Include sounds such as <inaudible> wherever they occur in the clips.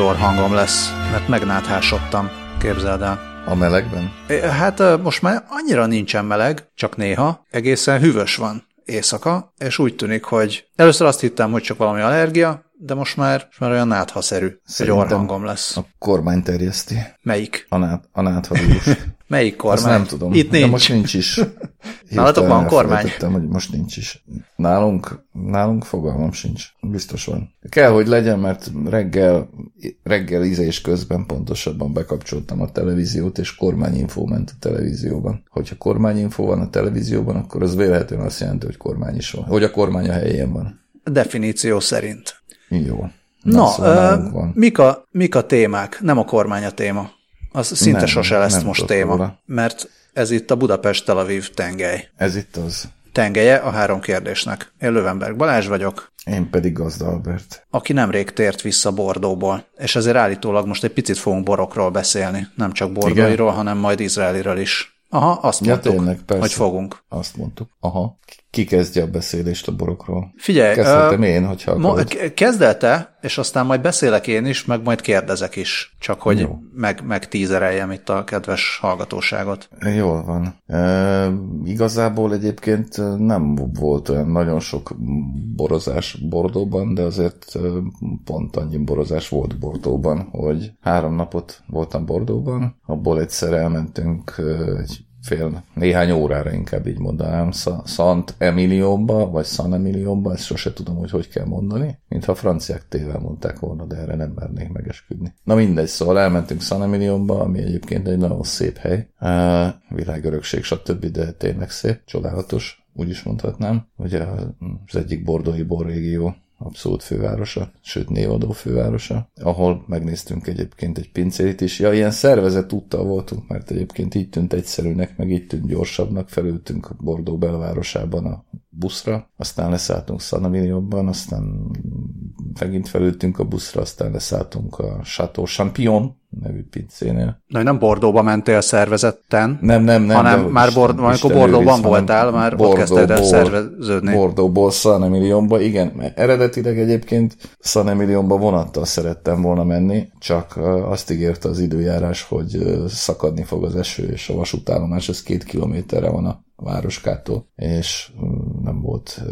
picit orhangom lesz, mert megnáthásodtam, képzeld el. A melegben? Hát most már annyira nincsen meleg, csak néha. Egészen hűvös van éjszaka, és úgy tűnik, hogy először azt hittem, hogy csak valami allergia, de most már, most már olyan náthaszerű, hogy orhangom lesz. A kormány terjeszti. Melyik? A, nát, a náthadús. <laughs> Melyik kormány? Azt nem tudom. Itt nincs. De most nincs is. <laughs> Nálatok van kormány? hogy most nincs is. Nálunk, nálunk fogalmam sincs. Biztos van. Kell, hogy legyen, mert reggel, reggel ízés közben pontosabban bekapcsoltam a televíziót, és kormányinfó ment a televízióban. Hogyha kormányinfó van a televízióban, akkor az vélhetően azt jelenti, hogy kormány is van. Hogy a kormány a helyén van. Definíció szerint. Jó. Na, Na szóval uh, mik, a, mik a témák? Nem a kormány a téma. Az szinte nem, sose lesz nem most téma, róla. mert ez itt a Budapest-Tel Aviv tengely. Ez itt az. Tengelye a három kérdésnek. Én Lövenberg Balázs vagyok. Én pedig Gazda Albert. Aki nemrég tért vissza Bordóból, és ezért állítólag most egy picit fogunk borokról beszélni. Nem csak Bordóiról, hanem majd Izraeliről is. Aha, azt ja, mondtuk, tényleg, persze. hogy fogunk. Azt mondtuk. Aha. Ki kezdje a beszélést a borokról? Figyelj, Kezdhetem uh, én, hogyha akarod. Kezdelte, és aztán majd beszélek én is, meg majd kérdezek is, csak hogy Jó. meg, meg tízereljem itt a kedves hallgatóságot. Jól van. E, igazából egyébként nem volt olyan nagyon sok borozás Bordóban, de azért pont annyi borozás volt Bordóban, hogy három napot voltam Bordóban, abból egyszer elmentünk egy fél, néhány órára inkább így mondanám, Sant Emiliomba, vagy San Emiliomba, ezt sose tudom, hogy hogy kell mondani, mintha franciák tével mondták volna, de erre nem mernék megesküdni. Na mindegy, szóval elmentünk San Emiliomba, ami egyébként egy nagyon szép hely, világörökség, stb., de tényleg szép, csodálatos, úgy is mondhatnám. Ugye az egyik bordói borrégió abszolút fővárosa, sőt névadó fővárosa, ahol megnéztünk egyébként egy pincérit is. Ja, ilyen szervezet úttal voltunk, mert egyébként így tűnt egyszerűnek, meg így tűnt gyorsabbnak, felültünk Bordó belvárosában a buszra, aztán leszálltunk Szanamilióban, aztán megint felültünk a buszra, aztán leszálltunk a Chateau Champion nevű pincénél. Na, nem Bordóba mentél szervezetten, nem, nem, nem, hanem már Bord, amikor Bordóban voltál, már Bordóból, ott kezdted el szerveződni. Bordóból San Emilionba, igen, eredetileg egyébként San Emilionba vonattal szerettem volna menni, csak azt ígérte az időjárás, hogy szakadni fog az eső, és a vasútállomás, ez két kilométerre van a városkától, és nem volt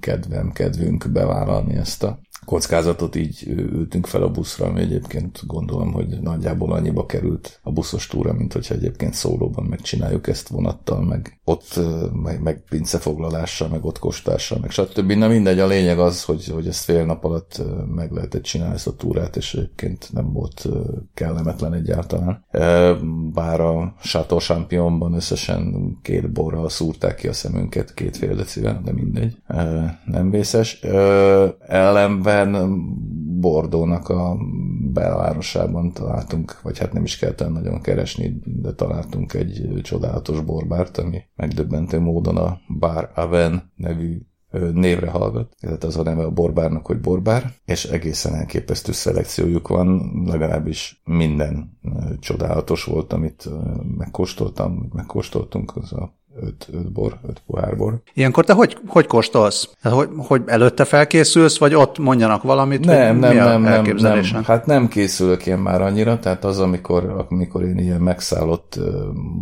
kedvem, kedvünk bevállalni ezt a kockázatot, így ültünk fel a buszra, ami egyébként gondolom, hogy nagyjából annyiba került a buszos túra, mint hogyha egyébként szólóban megcsináljuk ezt vonattal, meg ott, meg, meg pincefoglalással, meg ott kostással, meg stb. Na mindegy, a lényeg az, hogy, hogy ezt fél nap alatt meg lehetett csinálni ezt a túrát, és egyébként nem volt kellemetlen egyáltalán. Bár a Chateau Championban összesen két borral szúrták ki a szemünket, két fél decivel, de mindegy, nem vészes. Ellenben Bern Bordónak a belvárosában találtunk, vagy hát nem is kellett nagyon keresni, de találtunk egy csodálatos borbárt, ami megdöbbentő módon a Bar Aven nevű névre hallgat, tehát az a neve a borbárnak, hogy borbár, és egészen elképesztő szelekciójuk van, legalábbis minden csodálatos volt, amit megkóstoltam, megkóstoltunk, az a öt, öt bor, öt pohár bor. Ilyenkor te hogy, hogy kóstolsz? Hát, hogy, hogy előtte felkészülsz, vagy ott mondjanak valamit? Nem, nem, nem, nem, nem, hát nem készülök én már annyira, tehát az, amikor, amikor én ilyen megszállott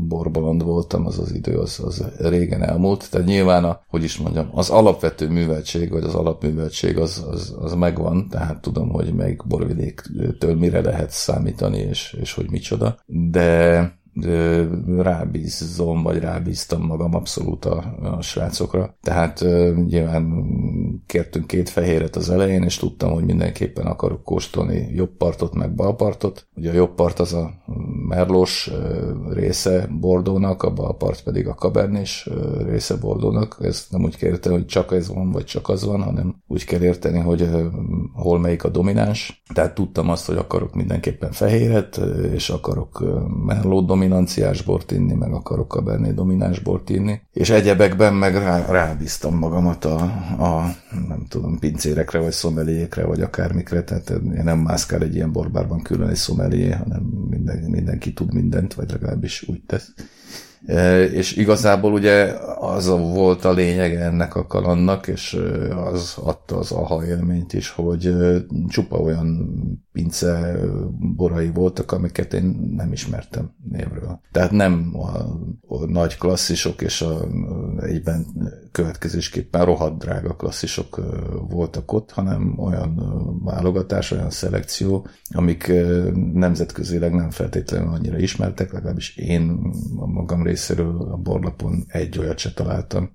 borbolond voltam, az az idő, az, az régen elmúlt, tehát nyilván, a, hogy is mondjam, az alapvető műveltség, vagy az alapműveltség az, az, az megvan, tehát tudom, hogy melyik borvidéktől mire lehet számítani, és, és hogy micsoda, de rábízom, vagy rábíztam magam abszolút a, a srácokra. Tehát nyilván kértünk két fehéret az elején, és tudtam, hogy mindenképpen akarok kóstolni jobb partot, meg bal partot. Ugye a jobb part az a merlós része Bordónak, a bal part pedig a kabernés része Bordónak. Ezt nem úgy kérte, hogy csak ez van, vagy csak az van, hanem úgy kell érteni, hogy hol melyik a domináns. Tehát tudtam azt, hogy akarok mindenképpen fehéret, és akarok merló dominanciás bort inni, meg akarok kaberné domináns bort inni. És egyebekben meg rá, rábíztam magamat a, a, nem tudom, pincérekre, vagy szomeliékre, vagy akármikre. Tehát nem mászkál egy ilyen borbárban külön egy szomelié, hanem minden, mindenki tud mindent, vagy legalábbis úgy tesz. És igazából ugye az volt a lényeg ennek a kalandnak, és az adta az aha élményt is, hogy csupa olyan pince borai voltak, amiket én nem ismertem névről. Tehát nem a, a nagy klasszisok és a, egyben következésképpen rohadt drága klasszisok voltak ott, hanem olyan válogatás, olyan szelekció, amik nemzetközileg nem feltétlenül annyira ismertek, legalábbis én a magam részéről a borlapon egy olyat se találtam,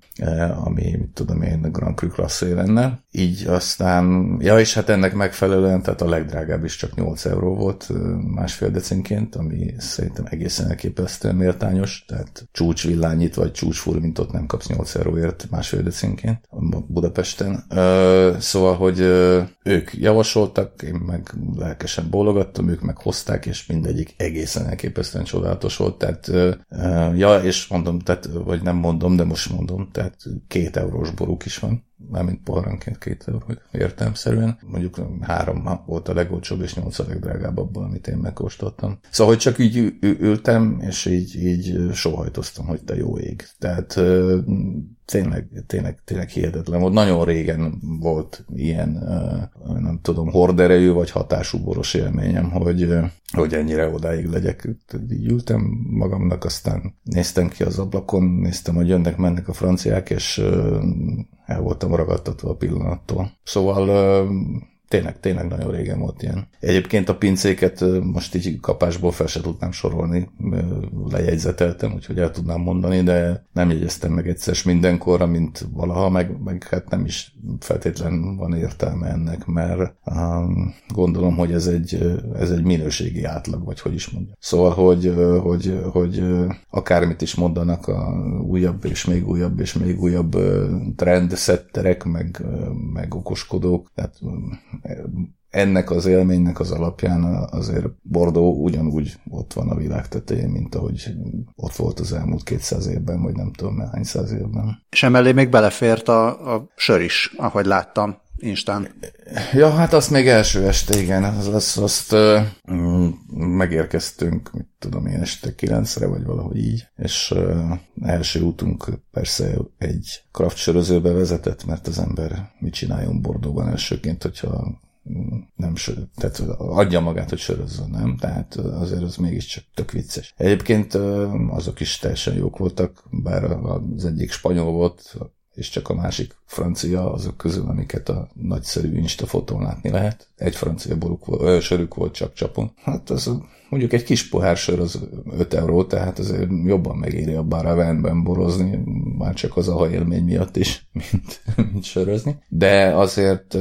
ami, mit tudom én, Grand Cru klasszé lenne. Így aztán, ja és hát ennek megfelelően, tehát a legdrágább is csak 8 euró volt másfél decinként, ami szerintem egészen elképesztően méltányos, tehát csúcsvillányit vagy csúcsfurmintot nem kapsz 8 euróért másfél decinként Budapesten. Szóval, hogy ők javasoltak, én meg lelkesen bólogattam, ők meg hozták, és mindegyik egészen elképesztően csodálatos volt, tehát ja, és mondom, tehát, vagy nem mondom, de most mondom, tehát két eurós boruk is van mármint poharanként két euró értelmszerűen. Mondjuk három volt a legolcsóbb, és nyolc a legdrágább abból, amit én megkóstoltam. Szóval, hogy csak így ültem, és így, így sóhajtoztam, hogy te jó ég. Tehát tényleg, tényleg, tényleg hihetetlen volt. Nagyon régen volt ilyen, nem tudom, horderejű vagy hatású boros élményem, hogy, hogy ennyire odáig legyek. Így ültem magamnak, aztán néztem ki az ablakon, néztem, hogy jönnek, mennek a franciák, és el voltam ragadtatva a pillanattól. Szóval tényleg, tényleg nagyon régen volt ilyen. Egyébként a pincéket most így kapásból fel se tudnám sorolni, lejegyzeteltem, úgyhogy el tudnám mondani, de nem jegyeztem meg egyszer mindenkorra, mint valaha, meg, meg hát nem is feltétlen van értelme ennek, mert um, gondolom, hogy ez egy, ez egy minőségi átlag, vagy hogy is mondjam. Szóval, hogy, hogy, hogy akármit is mondanak a újabb és még újabb és még újabb trendszetterek, meg, meg okoskodók, tehát ennek az élménynek az alapján azért Bordó ugyanúgy ott van a világ tetején, mint ahogy ott volt az elmúlt 200 évben, vagy nem tudom hány száz évben. És emellé még belefért a, a sör is, ahogy láttam. Instán. Ja, hát azt még első este, igen, az, azt, azt uh, megérkeztünk, mit tudom én, este kilencre, vagy valahogy így, és uh, első útunk persze egy kraftsörözőbe vezetett, mert az ember mit csináljon Bordóban elsőként, hogyha nem sör, tehát adja magát, hogy sörözzön, nem? Tehát azért az mégiscsak tök vicces. Egyébként azok is teljesen jók voltak, bár az egyik spanyol volt, és csak a másik francia azok közül, amiket a nagyszerű Insta fotón látni lehet. Egy francia boruk volt, ö, sörük volt csak csapon. Hát az mondjuk egy kis pohár sör az 5 euró, tehát azért jobban megéri a Baravenben borozni, már csak az a élmény miatt is, <laughs> mint, mint sörözni. De azért,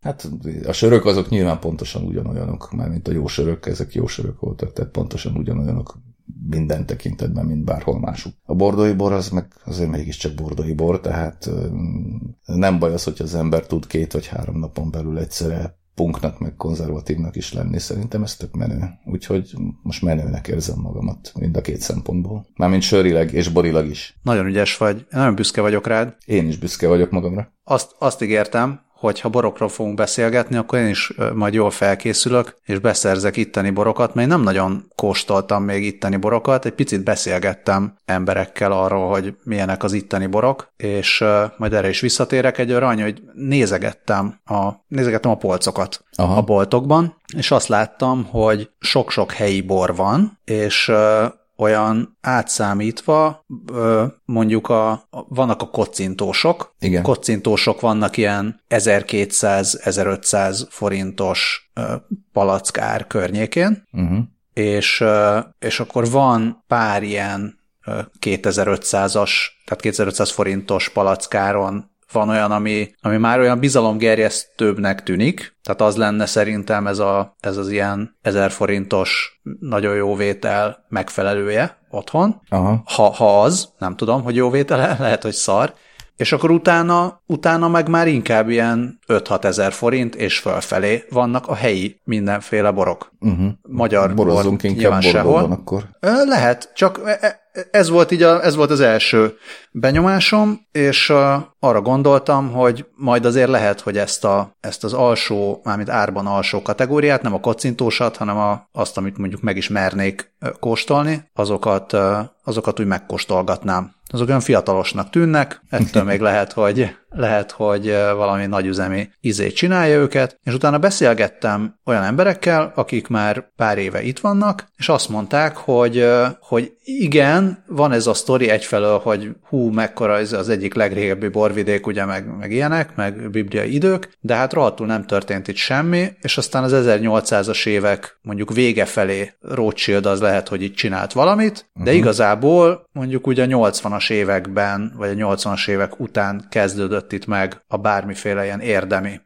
hát a sörök azok nyilván pontosan ugyanolyanok, már mint a jó sörök, ezek jó sörök voltak, tehát pontosan ugyanolyanok minden tekintetben, mint bárhol másuk. A bordói bor az meg azért mégiscsak bordói bor, tehát nem baj az, hogy az ember tud két vagy három napon belül egyszerre punknak, meg konzervatívnak is lenni. Szerintem ez tök menő. Úgyhogy most menőnek érzem magamat mind a két szempontból. Mármint sörileg és borilag is. Nagyon ügyes vagy. Nagyon büszke vagyok rád. Én is büszke vagyok magamra. Azt, azt ígértem, hogy ha borokról fogunk beszélgetni, akkor én is majd jól felkészülök, és beszerzek itteni borokat, mert én nem nagyon kóstoltam még itteni borokat, egy picit beszélgettem emberekkel arról, hogy milyenek az itteni borok, és majd erre is visszatérek egy arany, hogy nézegettem a, nézegettem a polcokat Aha. a boltokban, és azt láttam, hogy sok-sok helyi bor van, és olyan átszámítva, mondjuk a, vannak a kocintósok. Igen. Kocintósok vannak ilyen 1200-1500 forintos palackár környékén, uh-huh. és, és akkor van pár ilyen 2500-as, tehát 2500 forintos palackáron van olyan, ami, ami már olyan bizalomgerjesztőbbnek tűnik, tehát az lenne szerintem ez, a, ez az ilyen 1000 forintos nagyon jó vétel megfelelője otthon. Aha. Ha, ha az, nem tudom, hogy jó vétele, <laughs> lehet, hogy szar, és akkor utána, utána meg már inkább ilyen 5-6 ezer forint és fölfelé vannak a helyi mindenféle borok. Uh-huh. Magyar Borozzunk bor inkább sehol. akkor. Lehet, csak e, e, ez volt így a, ez volt az első benyomásom, és arra gondoltam, hogy majd azért lehet, hogy ezt, a, ezt az alsó, mármint árban alsó kategóriát, nem a kocintósat, hanem a, azt, amit mondjuk meg is mernék kóstolni, azokat, azokat úgy megkóstolgatnám azok olyan fiatalosnak tűnnek, ettől még lehet, hogy lehet, hogy valami nagyüzemi izét csinálja őket, és utána beszélgettem olyan emberekkel, akik már pár éve itt vannak, és azt mondták, hogy, hogy igen, van ez a sztori egyfelől, hogy hú, mekkora ez az egyik legrégebbi borvidék, ugye, meg, meg ilyenek, meg bibliai idők, de hát rohadtul nem történt itt semmi, és aztán az 1800-as évek mondjuk vége felé Rothschild az lehet, hogy itt csinált valamit, de uh-huh. igazából mondjuk ugye a 80-as években, vagy a 80-as évek után kezdődött kezdődött itt meg a bármiféle ilyen érdemi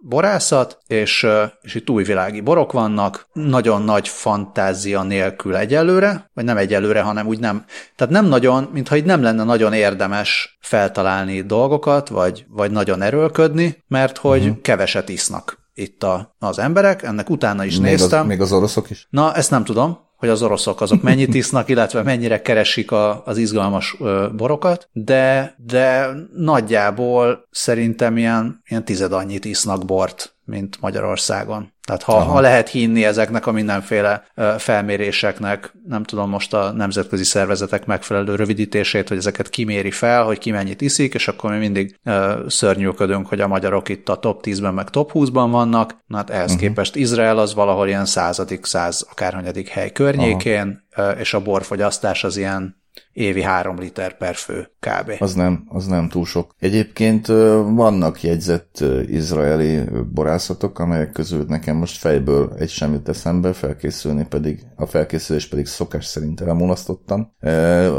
borászat, és, és itt újvilági borok vannak, nagyon nagy fantázia nélkül egyelőre, vagy nem egyelőre, hanem úgy nem, tehát nem nagyon, mintha itt nem lenne nagyon érdemes feltalálni dolgokat, vagy, vagy nagyon erőlködni, mert hogy uh-huh. keveset isznak itt a, az emberek, ennek utána is még néztem. Az, még az oroszok is? Na, ezt nem tudom, hogy az oroszok azok mennyit isznak, illetve mennyire keresik a, az izgalmas borokat, de, de nagyjából szerintem ilyen, ilyen tized annyit isznak bort, mint Magyarországon. Tehát ha, ha lehet hinni ezeknek a mindenféle felméréseknek, nem tudom most a nemzetközi szervezetek megfelelő rövidítését, hogy ezeket kiméri fel, hogy ki mennyit iszik, és akkor mi mindig szörnyűködünk, hogy a magyarok itt a top 10-ben meg top 20-ban vannak, na hát ehhez uh-huh. képest Izrael az valahol ilyen századik, száz akárhanyadik hely környékén, Aha. és a borfogyasztás az ilyen évi három liter per fő kb. Az nem, az nem túl sok. Egyébként vannak jegyzett izraeli borászatok, amelyek közül nekem most fejből egy sem jut eszembe, felkészülni pedig, a felkészülés pedig szokás szerint elmulasztottam.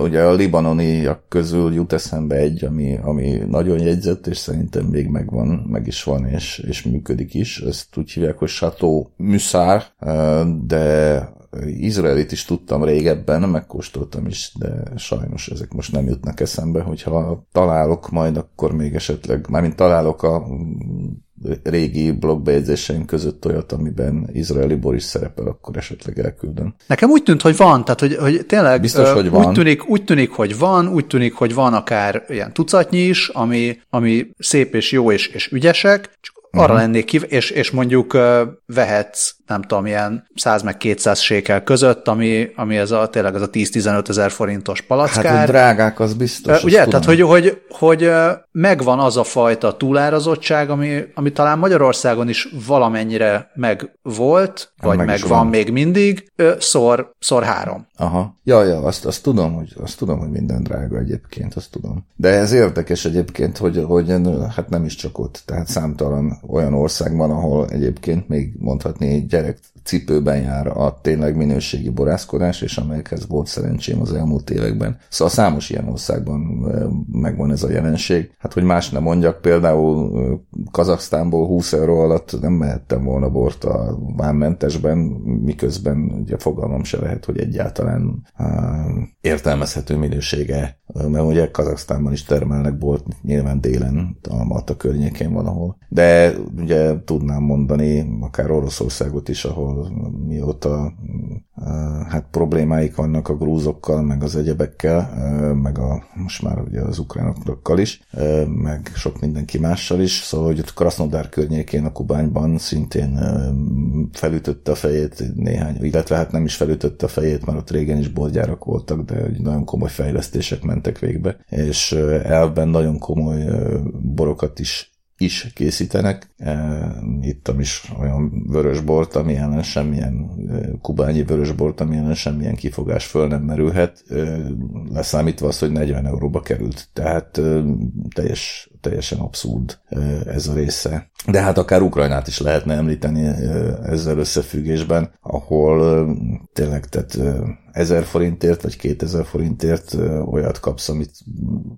Ugye a libanoniak közül jut eszembe egy, ami, ami nagyon jegyzett, és szerintem még megvan, meg is van, és, és működik is. Ezt úgy hívják, hogy Chateau Mussar, de Izraelit is tudtam régebben, megkóstoltam is, de sajnos ezek most nem jutnak eszembe, hogyha találok majd, akkor még esetleg, mármint találok a régi blogbejegyzéseim között olyat, amiben izraeli bor is szerepel, akkor esetleg elküldöm. Nekem úgy tűnt, hogy van, tehát hogy, hogy tényleg Biztos, hogy van. Úgy, tűnik, úgy tűnik, hogy van, úgy tűnik, hogy van akár ilyen tucatnyi is, ami, ami szép és jó és, és ügyesek, csak arra uh-huh. lennék ki, és, és mondjuk vehetsz nem tudom, ilyen 100 meg 200 sékel között, ami, ami ez a, tényleg az a 10-15 ezer forintos palackár. Hát, drágák, az biztos. Ugye, tehát, hogy, hogy, hogy megvan az a fajta túlárazottság, ami, ami talán Magyarországon is valamennyire meg volt, vagy meg, meg van, még mindig, szor, szor három. Aha. Ja, ja, azt, azt tudom, hogy, azt tudom, hogy minden drága egyébként, azt tudom. De ez érdekes egyébként, hogy, hogy hát nem is csak ott, tehát számtalan olyan ország van, ahol egyébként még mondhatni gyerek cipőben jár a tényleg minőségi borászkodás, és amelyekhez volt szerencsém az elmúlt években. Szóval számos ilyen országban megvan ez a jelenség. Hát, hogy más nem mondjak, például Kazaksztánból 20 euró alatt nem mehettem volna bort a vámmentesben, miközben ugye fogalmam se lehet, hogy egyáltalán értelmezhető minősége, mert ugye Kazaksztánban is termelnek bort, nyilván délen, a Malta környékén valahol. De ugye tudnám mondani akár Oroszországot is, ahol mióta hát problémáik vannak a grúzokkal, meg az egyebekkel, meg a, most már ugye az ukránokkal is, meg sok mindenki mással is, szóval hogy ott Krasnodár környékén a Kubányban szintén felütötte a fejét néhány, illetve hát nem is felütötte a fejét, mert ott régen is boltgyárak voltak, de nagyon komoly fejlesztések mentek végbe, és elvben nagyon komoly borokat is is készítenek. E, Ittam is olyan vörösbort, ami ellen semmilyen e, kubányi vörösbort, ami ellen semmilyen kifogás föl nem merülhet, e, leszámítva az, hogy 40 euróba került. Tehát teljes, teljesen abszurd ez a része. De hát akár Ukrajnát is lehetne említeni ezzel összefüggésben, ahol tényleg tehát 1000 forintért vagy 2000 forintért olyat kapsz, amit,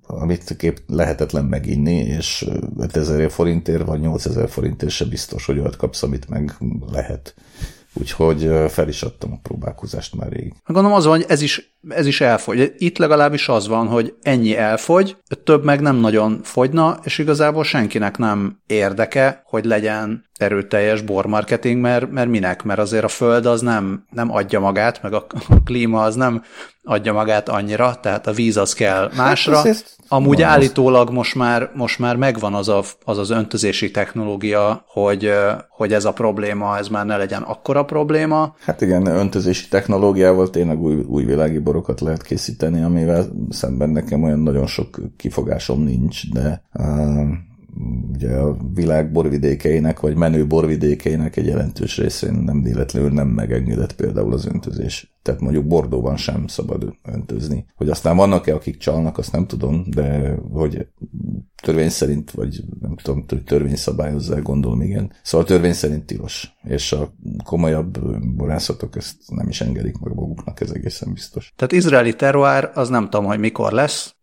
amit kép lehetetlen meginni, és 5000 forintért vagy 8000 forintért se biztos, hogy olyat kapsz, amit meg lehet. Úgyhogy fel is adtam a próbálkozást már rég. Gondolom az van, hogy ez is, ez is elfogy. Itt legalábbis az van, hogy ennyi elfogy, több meg nem nagyon fogyna, és igazából senkinek nem érdeke, hogy legyen erőteljes bormarketing, mert, mert minek? Mert azért a föld az nem, nem adja magát, meg a, a klíma az nem adja magát annyira, tehát a víz az kell hát másra. Hát Amúgy van állítólag most már, most már megvan az, a, az az öntözési technológia, hogy, hogy ez a probléma, ez már ne legyen akkora probléma. Hát igen, öntözési technológiával tényleg új, új világi borokat lehet készíteni, amivel szemben nekem olyan nagyon sok kifogásom nincs, de uh, ugye a világ borvidékeinek, vagy menő borvidékeinek egy jelentős részén nem véletlenül nem megengedett például az öntözés. Tehát mondjuk Bordóban sem szabad öntözni. Hogy aztán vannak-e, akik csalnak, azt nem tudom, de hogy törvény szerint, vagy nem tudom, hogy törvény szabályozza, gondolom, igen. Szóval törvény szerint tilos. És a komolyabb borászatok ezt nem is engedik meg maguknak, ez egészen biztos. Tehát izraeli terroár, az nem tudom, hogy mikor lesz,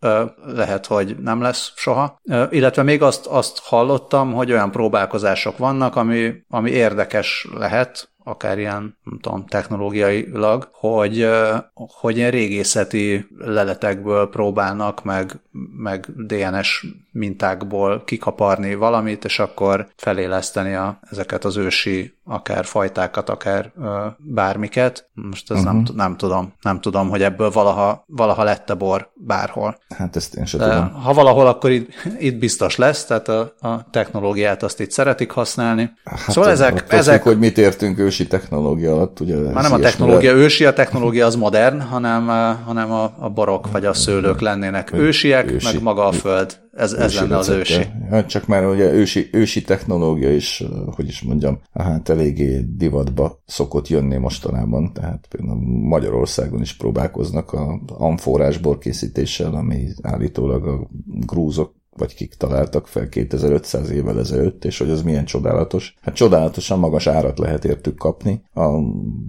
lehet, hogy nem lesz soha. Illetve még azt, azt hallottam, hogy olyan próbálkozások vannak, ami, ami érdekes lehet, akár ilyen, nem tudom, technológiailag, hogy, hogy ilyen régészeti leletekből próbálnak meg, meg DNS mintákból kikaparni valamit, és akkor feléleszteni a, ezeket az ősi akár fajtákat, akár ö, bármiket. Most ez uh-huh. nem, mhm. nem tudom, nem tudom, hogy ebből valaha, valaha lett-e bor bárhol. Hát ezt én sem De tudom. Ha valahol, akkor itt, itt biztos lesz, tehát a, a technológiát azt itt szeretik használni. Hát szóval ezek... ezek... hogy mit értünk ősi technológia alatt, ugye? Már nem a technológia ősi, a technológia az modern, hanem, hanem a, a borok vagy a szőlők lennének ősiek, ősi. meg maga a föld ez, ez lenne az ősi. Hát csak már ugye ősi, ősi technológia is, hogy is mondjam, hát eléggé divatba szokott jönni mostanában, tehát például Magyarországon is próbálkoznak a amforás borkészítéssel, ami állítólag a grúzok vagy kik találtak fel 2500 évvel ezelőtt, és hogy az milyen csodálatos. Hát csodálatosan magas árat lehet értük kapni. A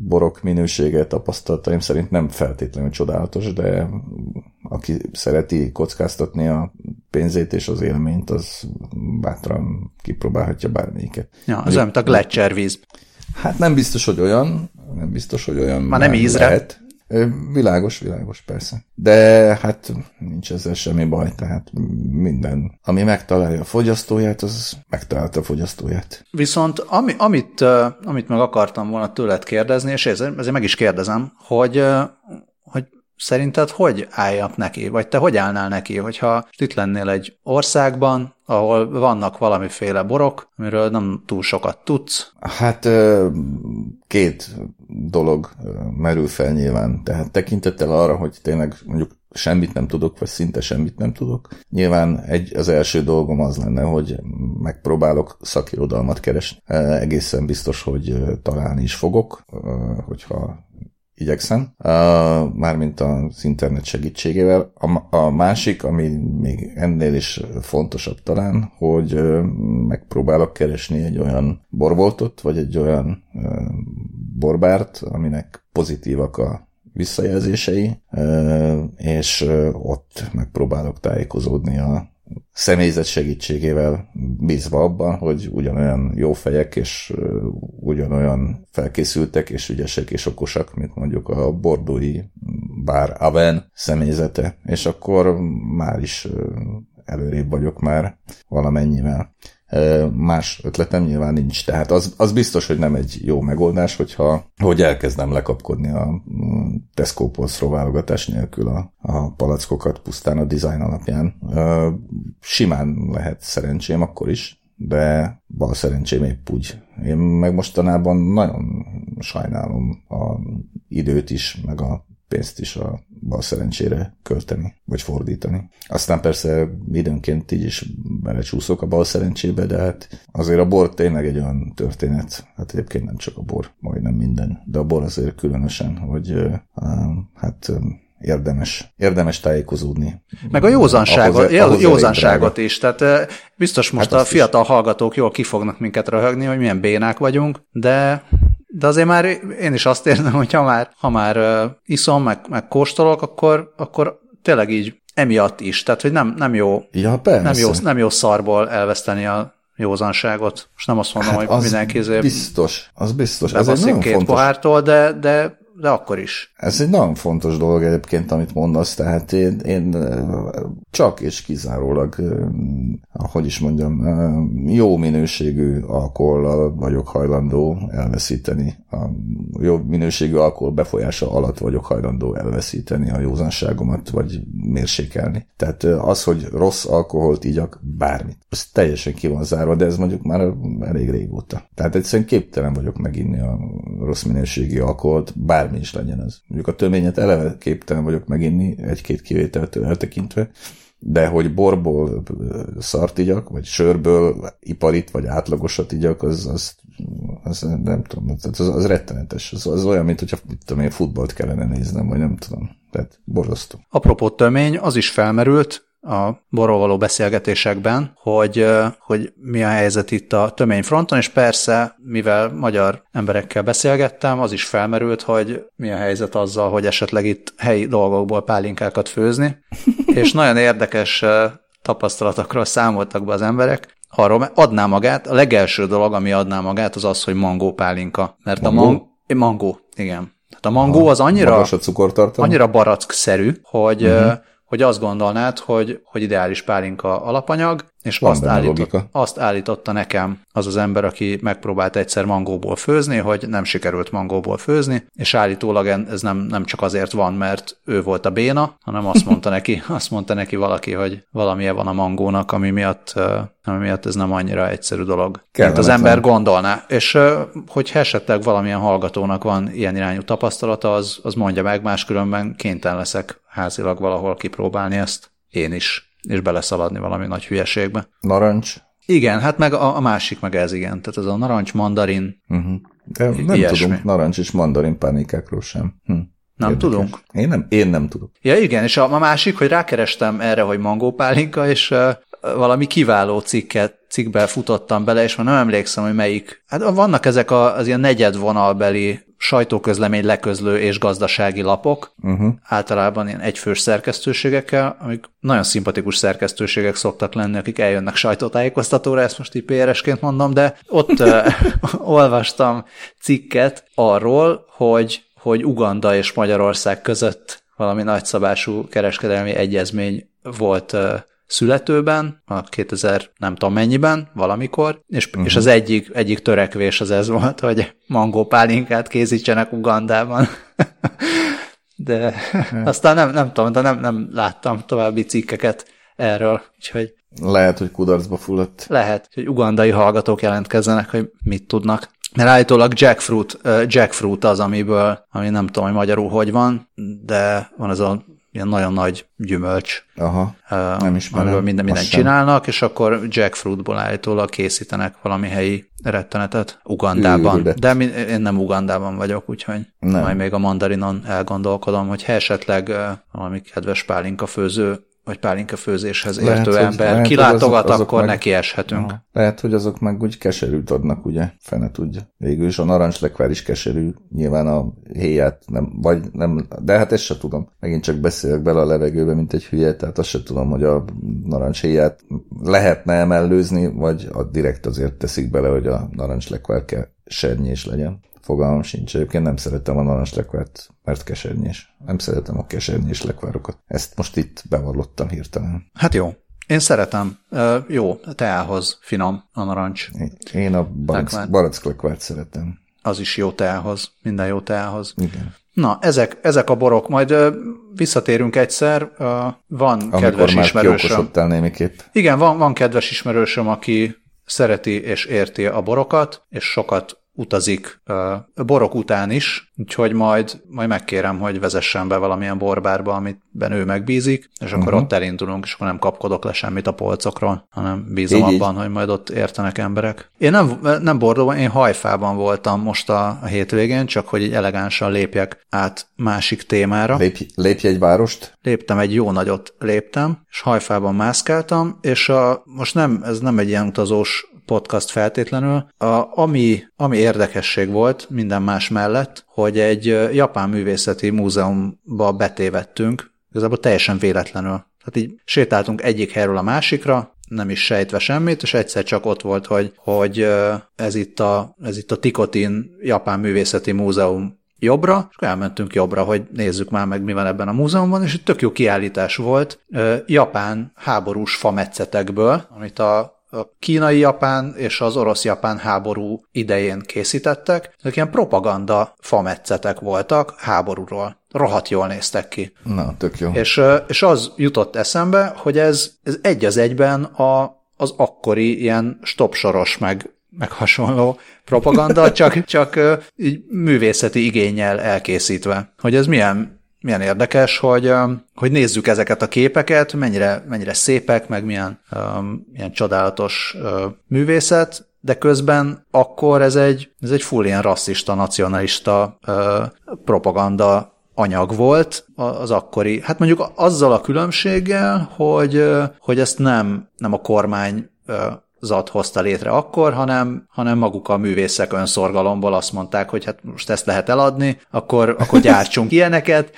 borok minősége tapasztalataim szerint nem feltétlenül csodálatos, de aki szereti kockáztatni a pénzét és az élményt, az bátran kipróbálhatja bármelyiket. Ja, az olyan, mint a Gletscher Hát nem biztos, hogy olyan, nem biztos, hogy olyan. Már nem ízre. Lehet. Világos, világos, persze. De hát nincs ezzel semmi baj, tehát minden, ami megtalálja a fogyasztóját, az megtalálta a fogyasztóját. Viszont ami, amit, amit meg akartam volna tőled kérdezni, és ezért, ezért meg is kérdezem, hogy hogy Szerinted hogy álljak neki, vagy te hogy állnál neki, hogyha itt lennél egy országban, ahol vannak valamiféle borok, amiről nem túl sokat tudsz? Hát két dolog merül fel nyilván. Tehát tekintettel arra, hogy tényleg mondjuk semmit nem tudok, vagy szinte semmit nem tudok. Nyilván egy, az első dolgom az lenne, hogy megpróbálok szakirodalmat keresni. Egészen biztos, hogy találni is fogok, hogyha igyekszem, mármint az internet segítségével. A, a másik, ami még ennél is fontosabb talán, hogy megpróbálok keresni egy olyan borboltot, vagy egy olyan borbárt, aminek pozitívak a visszajelzései, és ott megpróbálok tájékozódni a személyzet segítségével bízva abban, hogy ugyanolyan jó fejek és ugyanolyan felkészültek és ügyesek és okosak, mint mondjuk a bordói bár Aven személyzete, és akkor már is előrébb vagyok már valamennyivel. Más ötletem nyilván nincs, tehát az, az biztos, hogy nem egy jó megoldás, hogyha hogy elkezdem lekapkodni a mm, Tesco polszról válogatás nélkül a, a palackokat pusztán a design alapján. Simán lehet szerencsém akkor is, de bal szerencsém épp úgy. Én meg mostanában nagyon sajnálom a időt is, meg a pénzt is a bal szerencsére költeni, vagy fordítani. Aztán persze időnként így is belecsúszok a bal szerencsébe, de hát azért a bor tényleg egy olyan történet, hát egyébként nem csak a bor, majdnem minden, de a bor azért különösen, hogy hát érdemes, érdemes tájékozódni. Meg a józanságot, ahhoz, ahhoz józanságot is. Tehát biztos most hát a fiatal is. hallgatók jól kifognak minket röhögni, hogy milyen bénák vagyunk, de de azért már én is azt érzem, hogy ha már, ha már uh, iszom, meg, meg kóstolok, akkor, akkor tényleg így emiatt is. Tehát, hogy nem, nem jó, ja, nem jó, nem jó szarból elveszteni a józanságot. Most nem azt mondom, hát hogy mindenki Biztos, az biztos. Ez egy nagyon két fontos... pohártól, de, de de akkor is. Ez egy nagyon fontos dolog egyébként, amit mondasz, tehát én, én csak és kizárólag, hogy is mondjam, jó minőségű alkohollal vagyok hajlandó elveszíteni. A jó minőségű alkohol befolyása alatt vagyok hajlandó elveszíteni a józanságomat, vagy mérsékelni. Tehát az, hogy rossz alkoholt igyak, bármit. Ez teljesen ki van zárva, de ez mondjuk már elég régóta. Tehát egyszerűen képtelen vagyok meginni a rossz minőségű alkoholt, bár bármi is legyen ez. Mondjuk a töményet eleve képtelen vagyok meginni, egy-két kivételtől eltekintve, de hogy borból szart igyak, vagy sörből iparit, vagy átlagosat igyak, az, az, az nem tudom, az, az rettenetes. Az, az olyan, mint hogyha tudom én, futballt kellene néznem, vagy nem tudom. Tehát borzasztó. Apropó tömény, az is felmerült, a borról való beszélgetésekben, hogy, hogy mi a helyzet itt a töményfronton, és persze, mivel magyar emberekkel beszélgettem, az is felmerült, hogy mi a helyzet azzal, hogy esetleg itt helyi dolgokból pálinkákat főzni, <laughs> és nagyon érdekes tapasztalatokról számoltak be az emberek, arról adná magát, a legelső dolog, ami adná magát, az az, hogy mangó pálinka. Mert mangó? a man- mangó, igen. Tehát a mangó az annyira, annyira barack-szerű, hogy uh-huh hogy azt gondolnád, hogy, hogy ideális pálinka alapanyag, és azt, állított, azt állította nekem az az ember, aki megpróbált egyszer mangóból főzni, hogy nem sikerült mangóból főzni, és állítólag ez nem, nem csak azért van, mert ő volt a béna, hanem azt mondta <laughs> neki, azt mondta neki valaki, hogy valamilyen van a mangónak, ami miatt, ami miatt ez nem annyira egyszerű dolog, mint az ember gondolná. És hogy esetleg valamilyen hallgatónak van ilyen irányú tapasztalata, az, az mondja meg, máskülönben kénytelen leszek házilag valahol kipróbálni ezt. Én is és beleszaladni valami nagy hülyeségbe. Narancs? Igen, hát meg a, a másik meg ez igen, tehát ez a narancs, mandarin, uh-huh. De nem ilyesmi. tudunk narancs és mandarin pánikákról sem. Hm. Nem Érdekes. tudunk? Én nem, én nem tudok. Ja igen, és a, a másik, hogy rákerestem erre, hogy mangópálinka, és uh, valami kiváló cikket, cikkbe futottam bele, és már nem emlékszem, hogy melyik. Hát vannak ezek a, az ilyen negyedvonalbeli sajtóközlemény leközlő és gazdasági lapok, uh-huh. általában ilyen egyfős szerkesztőségekkel, amik nagyon szimpatikus szerkesztőségek szoktak lenni, akik eljönnek sajtótájékoztatóra, ezt most így PR-esként mondom, de ott uh, <laughs> olvastam cikket arról, hogy, hogy Uganda és Magyarország között valami nagyszabású kereskedelmi egyezmény volt uh, születőben, a 2000 nem tudom mennyiben, valamikor, és, uh-huh. és az egyik, egyik törekvés az ez volt, hogy mangópálinkát készítsenek Ugandában. <laughs> de aztán nem, nem tudom, de nem, nem láttam további cikkeket erről, úgyhogy lehet, hogy kudarcba fulladt. Lehet, hogy ugandai hallgatók jelentkezzenek, hogy mit tudnak. Mert állítólag jackfruit, jackfruit az, amiből, ami nem tudom, hogy magyarul hogy van, de van ez a ilyen nagyon nagy gyümölcs. Aha, nem ismerem. Amiből minden, mindent csinálnak, és akkor jackfruitból állítólag készítenek valami helyi rettenetet Ugandában. Őrület. De mi, én nem Ugandában vagyok, úgyhogy nem. majd még a mandarinon elgondolkodom, hogy ha esetleg valami kedves pálinka főző vagy pálinka főzéshez értő lehet, ember lehet, kilátogat, azok, akkor meg, neki eshetünk. Aha, lehet, hogy azok meg úgy keserűt adnak, ugye? Fene tudja. Végül is a narancslekvár is keserű, nyilván a héját nem, vagy nem, de hát ezt se tudom. Megint csak beszélek bele a levegőbe, mint egy hülye, tehát azt se tudom, hogy a narancs héját lehetne emellőzni, vagy a direkt azért teszik bele, hogy a narancslekvár kell sernyés legyen. Fogalmam sincs. Egyébként nem szeretem a narancslekvárt, mert kesernyés. Nem szeretem a kesernyés lekvárokat. Ezt most itt bevallottam hirtelen. Hát jó. Én szeretem. Uh, jó, teához finom a narancs. Én a barack, lekvárt szeretem. Az is jó teához. Minden jó teához. Igen. Na, ezek, ezek a borok. Majd uh, visszatérünk egyszer. Uh, van Amikor kedves már ismerősöm. némiképp. Igen, van, van kedves ismerősöm, aki szereti és érti a borokat, és sokat utazik borok után is, úgyhogy majd, majd megkérem, hogy vezessen be valamilyen borbárba, amit ben ő megbízik, és akkor uh-huh. ott elindulunk, és akkor nem kapkodok le semmit a polcokról, hanem bízom így, abban, így. hogy majd ott értenek emberek. Én nem, nem Bordóban, én Hajfában voltam most a, a hétvégén, csak hogy így elegánsan lépjek át másik témára. Lép, lépj egy várost? Léptem, egy jó nagyot léptem, és Hajfában mászkáltam, és a, most nem, ez nem egy ilyen utazós podcast feltétlenül. A, ami, ami érdekesség volt minden más mellett, hogy egy japán művészeti múzeumba betévettünk, igazából teljesen véletlenül. Tehát így sétáltunk egyik helyről a másikra, nem is sejtve semmit, és egyszer csak ott volt, hogy, hogy ez itt a, ez itt a Tikotin Japán Művészeti Múzeum jobbra, és elmentünk jobbra, hogy nézzük már meg, mi van ebben a múzeumban, és egy tök jó kiállítás volt japán háborús fametszetekből, amit a a kínai-japán és az orosz-japán háború idején készítettek. Ezek ilyen propaganda fametszetek voltak háborúról. Rohadt jól néztek ki. Na, tök jó. És, és az jutott eszembe, hogy ez, ez egy az egyben a, az akkori ilyen stopsoros meg meg hasonló propaganda, csak, csak így művészeti igényel elkészítve. Hogy ez milyen, milyen érdekes, hogy, hogy nézzük ezeket a képeket, mennyire, mennyire szépek, meg milyen, um, milyen csodálatos uh, művészet, de közben akkor ez egy, ez egy full ilyen rasszista, nacionalista uh, propaganda anyag volt az akkori, hát mondjuk azzal a különbséggel, hogy, hogy ezt nem, nem a kormány zat hozta létre akkor, hanem, hanem maguk a művészek önszorgalomból azt mondták, hogy hát most ezt lehet eladni, akkor, akkor <laughs> gyártsunk ilyeneket,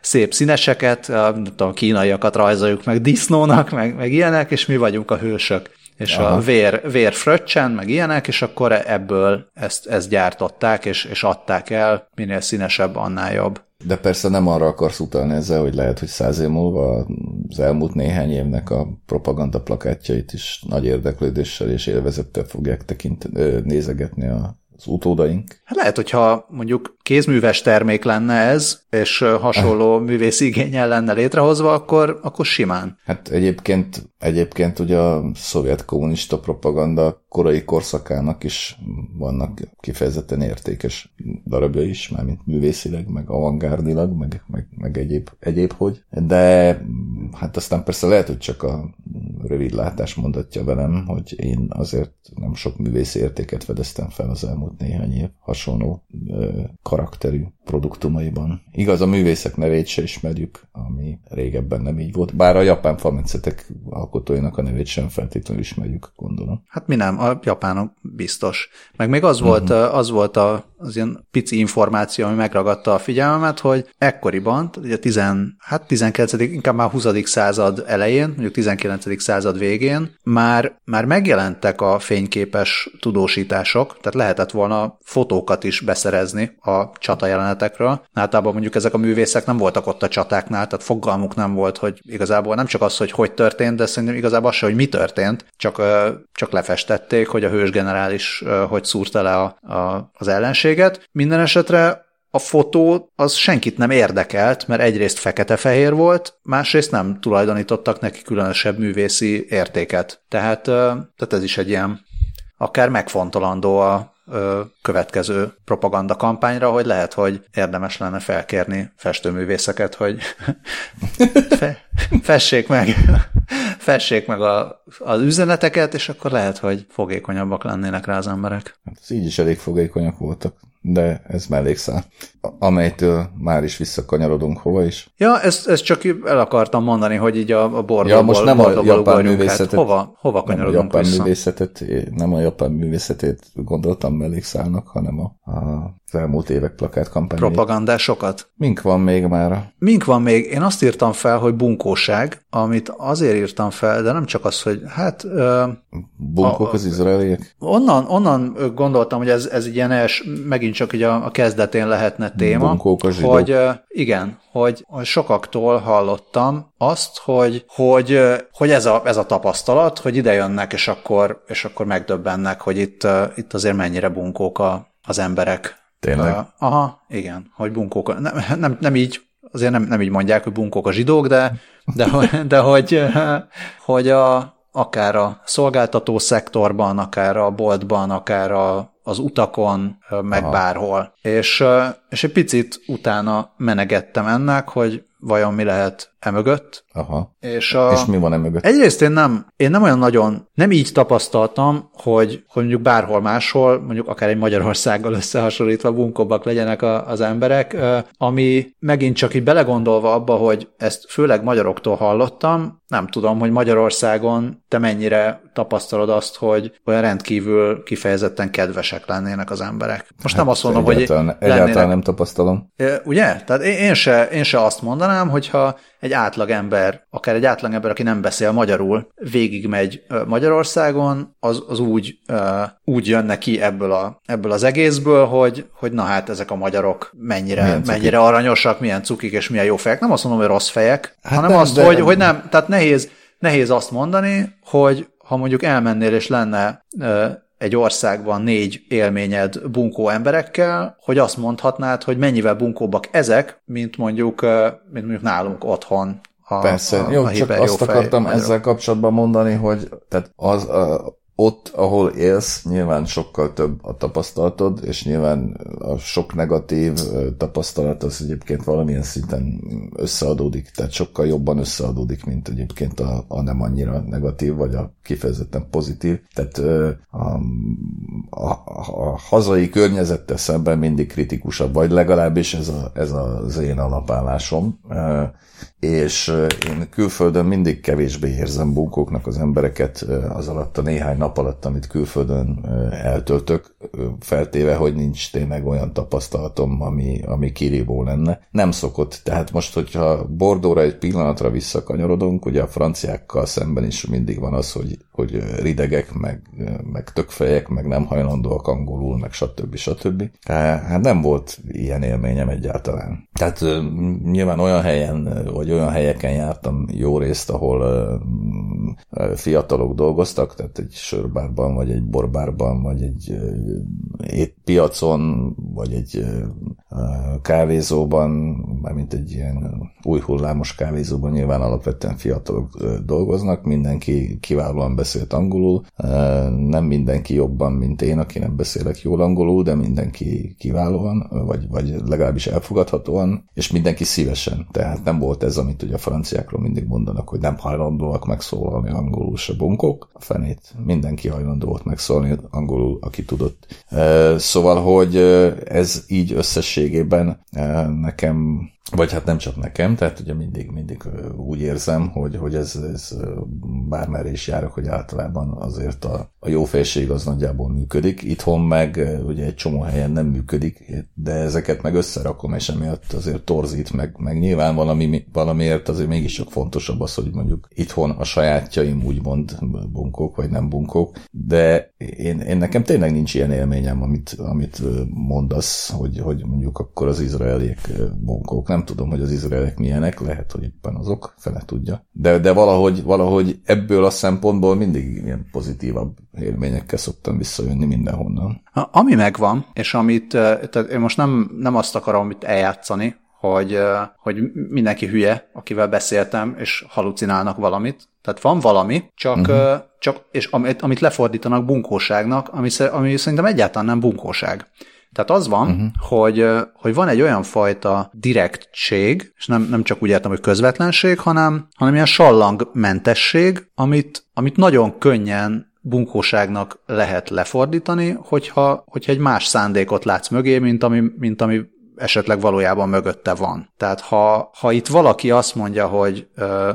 szép színeseket, nem tudom, kínaiakat rajzoljuk meg disznónak, meg, meg ilyenek, és mi vagyunk a hősök és Aha. a vér, vér fröccsen, meg ilyenek, és akkor ebből ezt, ezt gyártották, és, és adták el, minél színesebb, annál jobb. De persze nem arra akarsz utalni ezzel, hogy lehet, hogy száz év múlva az elmúlt néhány évnek a propaganda plakátjait is nagy érdeklődéssel és élvezettel fogják tekint, nézegetni a az utódaink. Hát lehet, hogyha mondjuk kézműves termék lenne ez, és hasonló művész igényel lenne létrehozva, akkor, akkor simán. Hát egyébként, egyébként ugye a szovjet kommunista propaganda korai korszakának is vannak kifejezetten értékes darabja is, mármint művészileg, meg avantgárdilag, meg, meg, meg egyéb, egyéb hogy. De hát aztán persze lehet, hogy csak a rövidlátás mondatja velem, hogy én azért nem sok művészi értéket fedeztem fel az elmúlt néhány év hasonló ö, karakterű produktumaiban. Igaz, a művészek nevét se ismerjük, ami régebben nem így volt, bár a japán falmetszetek alkotóinak a nevét sem feltétlenül ismerjük, gondolom. Hát mi nem, a japánok biztos. Meg még az volt, uh-huh. az volt a, az ilyen pici információ, ami megragadta a figyelmemet, hogy ekkoriban, ugye 10, hát 19. inkább már 20. század elején, mondjuk 19. század végén már, már megjelentek a fényképes tudósítások, tehát lehetett volna fotókat is beszerezni a csata jelenetekről. Általában mondjuk ezek a művészek nem voltak ott a csatáknál, tehát fogalmuk nem volt, hogy igazából nem csak az, hogy hogy történt, de szerintem igazából az se, hogy mi történt, csak, csak lefestették, hogy a hős generális hogy szúrta le a, a, az ellenséget. Minden esetre a fotó az senkit nem érdekelt, mert egyrészt fekete-fehér volt, másrészt nem tulajdonítottak neki különösebb művészi értéket. Tehát, tehát ez is egy ilyen akár megfontolandó a, következő propaganda kampányra, hogy lehet, hogy érdemes lenne felkérni festőművészeket, hogy <laughs> fe, fessék meg, fessék meg a, az üzeneteket, és akkor lehet, hogy fogékonyabbak lennének rá az emberek. Hát így is elég fogékonyak voltak de ez mellékszál, amelytől már is visszakanyarodunk hova is. Ja, ezt, ezt csak el akartam mondani, hogy így a, a bordóból, ja, most nem a japán művészetet, hát hova, hova kanyarodunk nem a japán vissza? művészetet, nem a japán művészetét gondoltam mellékszálnak, hanem a, a az elmúlt évek plakátkampány. Propagandásokat? Mink van még már? Mink van még? Én azt írtam fel, hogy bunkóság, amit azért írtam fel, de nem csak az, hogy hát... Bunkók a, az izraeliek? Onnan, onnan gondoltam, hogy ez, ez ilyen els, megint csak ugye a, a kezdetén lehetne téma. Bunkók a zsidók. Hogy igen, hogy, hogy sokaktól hallottam azt, hogy, hogy, hogy ez, a, ez a tapasztalat, hogy ide jönnek, és akkor, és akkor megdöbbennek, hogy itt, itt azért mennyire bunkók a, az emberek Tényleg? Uh, aha, igen, hogy bunkók, nem, nem, nem így, azért nem, nem így mondják, hogy bunkók a zsidók, de, de, <laughs> de hogy, hogy a, akár a szolgáltató szektorban, akár a boltban, akár a, az utakon, meg Aha. bárhol. És, és egy picit utána menegettem ennek, hogy vajon mi lehet emögött. Aha. És, a, és mi van emögött? Egyrészt én nem, én nem olyan nagyon, nem így tapasztaltam, hogy, hogy mondjuk bárhol máshol, mondjuk akár egy Magyarországgal összehasonlítva bunkobbak legyenek a, az emberek, ami megint csak így belegondolva abba, hogy ezt főleg magyaroktól hallottam, nem tudom, hogy Magyarországon te mennyire tapasztalod azt, hogy olyan rendkívül kifejezetten kedvesek lennének az emberek. Most hát nem azt mondom, egyáltalán, hogy egyáltalán lennének, nem tapasztalom. Ugye? Tehát én, én, se, én se azt mondanám, hogyha egy átlag ember, akár egy átlag ember, aki nem beszél magyarul, végigmegy Magyarországon, az, az úgy, úgy jön neki ebből, a, ebből az egészből, hogy, hogy na hát ezek a magyarok mennyire, mennyire aranyosak, milyen cukik és milyen jó fejek. Nem azt mondom, hogy rossz fejek, hát hanem nem, azt, de... hogy, hogy nem, tehát nehéz, nehéz azt mondani, hogy ha mondjuk elmennél és lenne egy országban négy élményed bunkó emberekkel, hogy azt mondhatnád, hogy mennyivel bunkóbbak ezek, mint mondjuk, mint mondjuk nálunk otthon a, Persze, a, jó, a csak azt akartam magyarok. ezzel kapcsolatban mondani, hogy tehát az, a, ott, ahol élsz, nyilván sokkal több a tapasztalatod, és nyilván a sok negatív tapasztalat az egyébként valamilyen szinten összeadódik, tehát sokkal jobban összeadódik, mint egyébként a, a nem annyira negatív, vagy a kifejezetten pozitív. Tehát a, a, a hazai környezettel szemben mindig kritikusabb, vagy legalábbis ez, a, ez az én alapállásom és én külföldön mindig kevésbé érzem bunkóknak az embereket az alatt a néhány nap alatt, amit külföldön eltöltök, feltéve, hogy nincs tényleg olyan tapasztalatom, ami, ami kirívó lenne. Nem szokott, tehát most, hogyha Bordóra egy pillanatra visszakanyarodunk, ugye a franciákkal szemben is mindig van az, hogy, hogy ridegek, meg, meg tökfejek, meg nem hajlandóak angolul, meg stb. stb. Hát nem volt ilyen élményem egyáltalán. Tehát nyilván olyan helyen vagy olyan helyeken jártam jó részt, ahol fiatalok dolgoztak, tehát egy sörbárban, vagy egy borbárban, vagy egy piacon, vagy egy kávézóban, mármint egy ilyen új hullámos kávézóban nyilván alapvetően fiatalok dolgoznak, mindenki kiválóan beszélt angolul, nem mindenki jobban, mint én, aki nem beszélek jól angolul, de mindenki kiválóan, vagy, vagy legalábbis elfogadhatóan, és mindenki szívesen, tehát nem volt ez, amit ugye a franciákról mindig mondanak, hogy nem hajlandóak megszólalni angolul se bunkok, a fenét mindenki hajlandó volt megszólni angolul, aki tudott. Szóval, hogy ez így összességében nekem vagy hát nem csak nekem, tehát ugye mindig, mindig úgy érzem, hogy, hogy ez, ez bármerre is járok, hogy általában azért a, a jó felség az nagyjából működik. Itthon meg ugye egy csomó helyen nem működik, de ezeket meg összerakom, és emiatt azért torzít, meg, meg nyilván valami, valamiért azért mégis sok fontosabb az, hogy mondjuk itthon a sajátjaim úgymond bunkók, vagy nem bunkók, de én, én nekem tényleg nincs ilyen élményem, amit, amit mondasz, hogy, hogy mondjuk akkor az izraeliek bunkók tudom, hogy az izraelek milyenek, lehet, hogy éppen azok, fele tudja. De, de valahogy, valahogy ebből a szempontból mindig ilyen pozitívabb élményekkel szoktam visszajönni mindenhonnan. Ami megvan, és amit, tehát én most nem, nem azt akarom itt eljátszani, hogy, hogy mindenki hülye, akivel beszéltem, és halucinálnak valamit. Tehát van valami, csak, uh-huh. csak és amit, amit lefordítanak bunkóságnak, ami, ami szerintem egyáltalán nem bunkóság. Tehát az van, uh-huh. hogy, hogy van egy olyan fajta direktség, és nem, nem csak úgy értem, hogy közvetlenség, hanem, hanem ilyen sallangmentesség, amit, amit nagyon könnyen bunkóságnak lehet lefordítani, hogyha, hogyha egy más szándékot látsz mögé, mint ami, mint ami esetleg valójában mögötte van. Tehát ha, ha itt valaki azt mondja, hogy ö,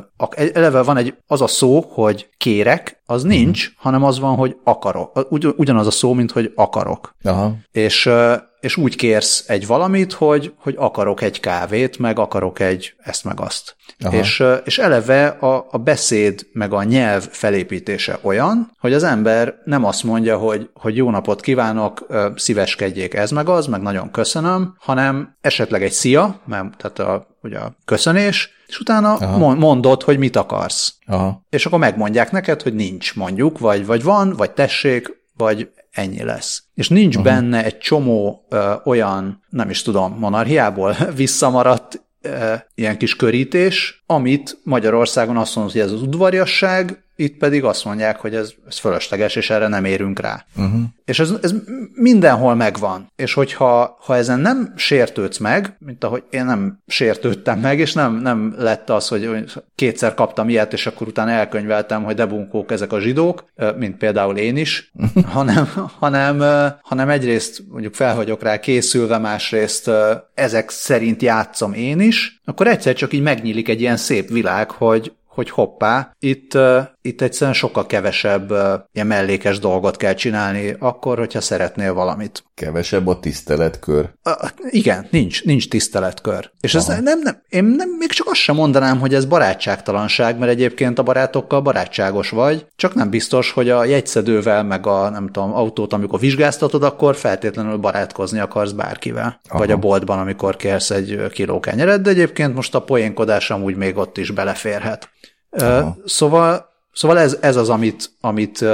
eleve van egy az a szó, hogy kérek, az nincs, uh-huh. hanem az van, hogy akarok. Ugy, ugyanaz a szó, mint hogy akarok. Aha. És ö, és úgy kérsz egy valamit, hogy, hogy akarok egy kávét, meg akarok egy ezt meg azt. És, és eleve a, a beszéd meg a nyelv felépítése olyan, hogy az ember nem azt mondja, hogy, hogy jó napot kívánok, szíveskedjék ez meg az, meg nagyon köszönöm, hanem esetleg egy szia, mert tehát a, ugye a köszönés, és utána Aha. mondod, hogy mit akarsz. Aha. És akkor megmondják neked, hogy nincs mondjuk, vagy, vagy van, vagy tessék, vagy ennyi lesz. És nincs Aha. benne egy csomó ö, olyan, nem is tudom, monarchiából <laughs> visszamaradt ö, ilyen kis körítés, amit Magyarországon azt mondod, hogy ez az udvariasság, itt pedig azt mondják, hogy ez, ez fölösleges, és erre nem érünk rá. Uh-huh. És ez, ez mindenhol megvan. És hogyha ha ezen nem sértődsz meg, mint ahogy én nem sértődtem meg, és nem, nem lett az, hogy kétszer kaptam ilyet, és akkor utána elkönyveltem, hogy debunkók ezek a zsidók, mint például én is, <laughs> hanem, hanem, hanem egyrészt mondjuk fel vagyok rá készülve, másrészt ezek szerint játszom én is, akkor egyszer csak így megnyílik egy ilyen szép világ, hogy, hogy hoppá, itt, itt egyszerűen sokkal kevesebb ilyen mellékes dolgot kell csinálni, akkor, hogyha szeretnél valamit. Kevesebb a tiszteletkör. Uh, igen, nincs, nincs tiszteletkör. És ez nem, nem, én nem, még csak azt sem mondanám, hogy ez barátságtalanság, mert egyébként a barátokkal barátságos vagy, csak nem biztos, hogy a jegyszedővel, meg a nem tudom, autót, amikor vizsgáztatod, akkor feltétlenül barátkozni akarsz bárkivel. Aha. Vagy a boltban, amikor kérsz egy kiló kenyeret, de egyébként most a poénkodás amúgy még ott is beleférhet. Aha. Szóval Szóval ez, ez az, amit, amit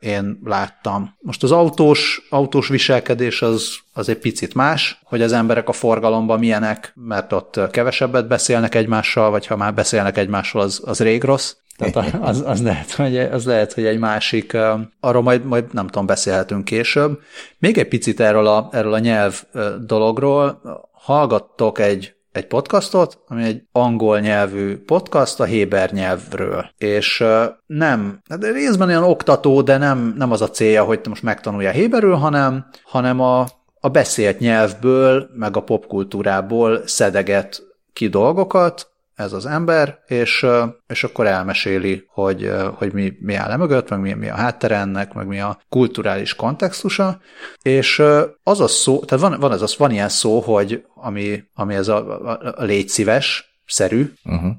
én láttam. Most az autós, autós viselkedés az, az egy picit más, hogy az emberek a forgalomban milyenek, mert ott kevesebbet beszélnek egymással, vagy ha már beszélnek egymással, az, az rég rossz. Tehát az, az, lehet, hogy, az lehet, hogy egy másik, arról majd, majd nem tudom, beszélhetünk később. Még egy picit erről a, erről a nyelv dologról. Hallgattok egy egy podcastot, ami egy angol nyelvű podcast a Héber nyelvről. És nem, de hát részben olyan oktató, de nem, nem az a célja, hogy te most megtanulja Héberül, hanem, hanem a, a beszélt nyelvből, meg a popkultúrából szedeget ki dolgokat, ez az ember, és, és akkor elmeséli, hogy, hogy mi, mi áll mögött, meg mi, mi a háttere ennek, meg mi a kulturális kontextusa, és az a szó, tehát van, van, ez az, van ilyen szó, hogy ami, ami ez a, a, a légy szíves, szerű, uh-huh.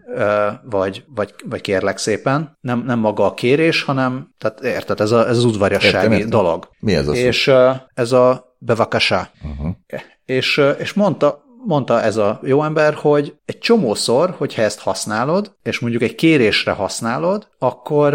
vagy, vagy, vagy kérlek szépen. Nem, nem maga a kérés, hanem, tehát érted, ez, a, ez az udvariassági értem, dolog. Mi ez a szó? És ez a bevakasa. Uh-huh. És, és mondta, mondta ez a jó ember, hogy egy csomószor, hogyha ezt használod, és mondjuk egy kérésre használod, akkor,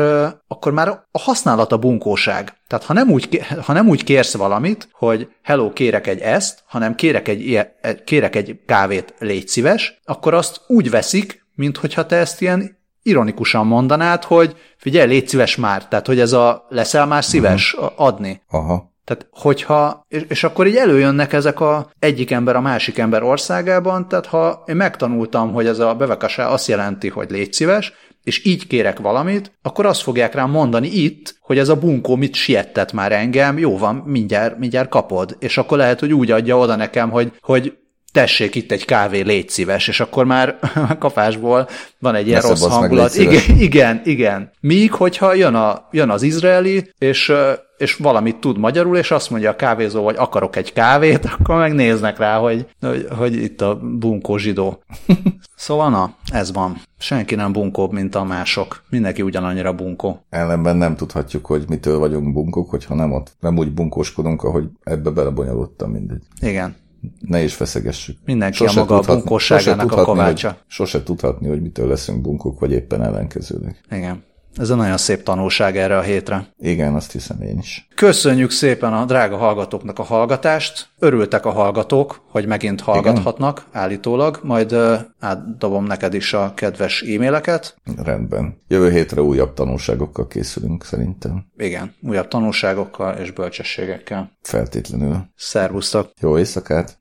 akkor már a használat a bunkóság. Tehát ha nem, úgy, ha nem úgy kérsz valamit, hogy hello, kérek egy ezt, hanem kérek egy, kérek egy kávét, légy szíves, akkor azt úgy veszik, mint hogyha te ezt ilyen ironikusan mondanád, hogy figyelj, légy szíves már, tehát hogy ez a leszel már szíves uh-huh. adni. Aha. Tehát, hogyha, és, és akkor így előjönnek ezek a egyik ember a másik ember országában, tehát ha én megtanultam, hogy ez a bevekasá azt jelenti, hogy légy szíves, és így kérek valamit, akkor azt fogják rám mondani itt, hogy ez a bunkó mit siettet már engem, jó van, mindjárt, mindjárt kapod. És akkor lehet, hogy úgy adja oda nekem, hogy, hogy tessék itt egy kávé, légy szíves, és akkor már <laughs> kapásból van egy ilyen rossz hangulat. Igen, igen, igen. Míg, hogyha jön, a, jön az izraeli, és és valamit tud magyarul, és azt mondja a kávézó, hogy akarok egy kávét, <laughs> akkor megnéznek rá, hogy, hogy, hogy itt a bunkó zsidó. <laughs> szóval na, ez van. Senki nem bunkóbb, mint a mások. Mindenki ugyanannyira bunkó. Ellenben nem tudhatjuk, hogy mitől vagyunk bunkók, hogyha nem ott nem úgy bunkóskodunk, ahogy ebbe belebonyolódtam mindegy. Igen. Ne is feszegessük. Mindenki sose a maga tudhatni, bunkóságának a kovácsa. Hogy, sose tudhatni, hogy mitől leszünk bunkók, vagy éppen ellenkezőleg. Igen. Ez egy nagyon szép tanulság erre a hétre. Igen, azt hiszem én is. Köszönjük szépen a drága hallgatóknak a hallgatást. Örültek a hallgatók, hogy megint hallgathatnak Igen? állítólag. Majd átdobom neked is a kedves e-maileket. Rendben. Jövő hétre újabb tanulságokkal készülünk szerintem. Igen, újabb tanulságokkal és bölcsességekkel. Feltétlenül. Szervusztok. Jó éjszakát.